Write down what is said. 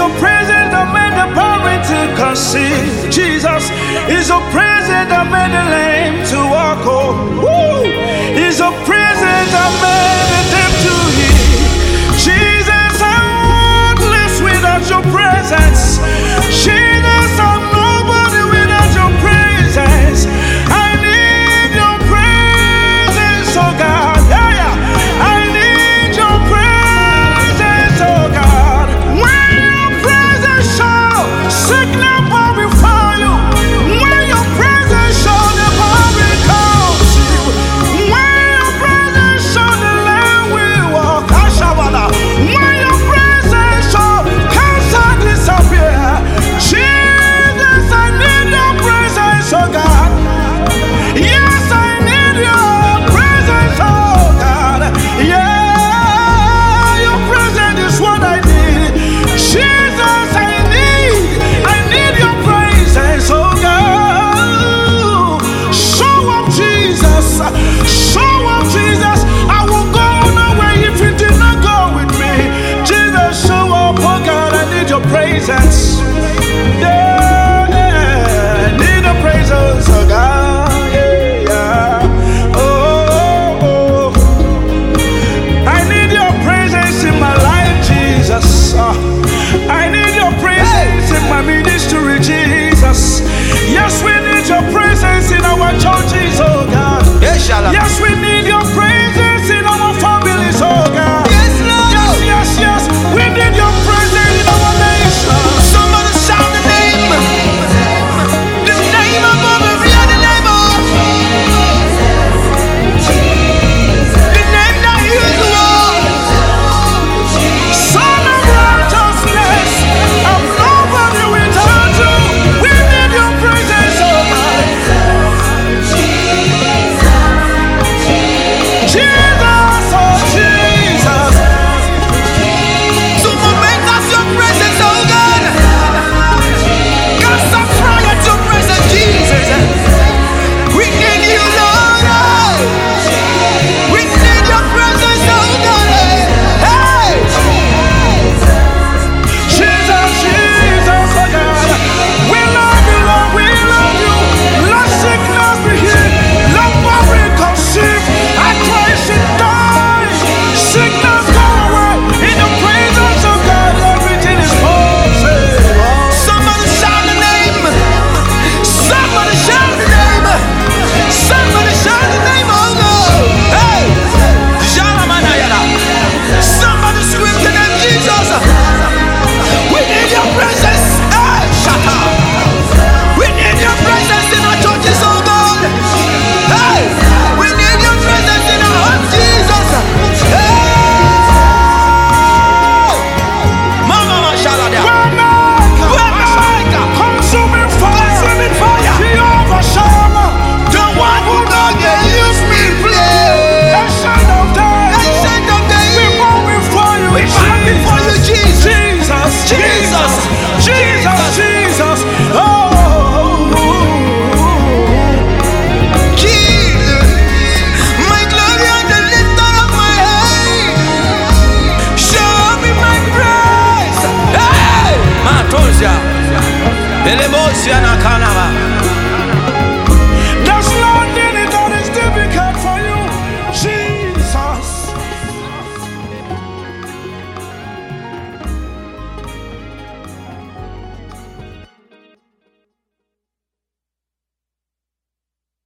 is a present that made the poverty can see. Jesus is a present that made the lame to walk. Oh, is a present that made place. Yeah. Elemosia na kanava.